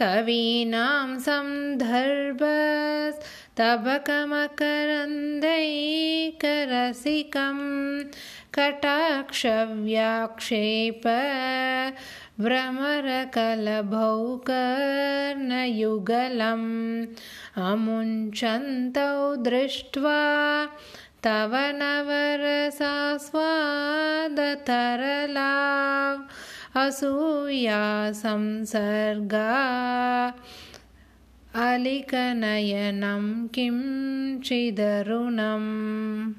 कवीनां सन्धर्भस्तबकमकरन्दैकरसिकं कटाक्षव्याक्षेप भ्रमरकलभौकर्णयुगलम् अमुञ्चन्तौ दृष्ट्वा तव नवरसास्वादतरला असूया संसर्गा। अलिकनयनं किं चिदरुणम्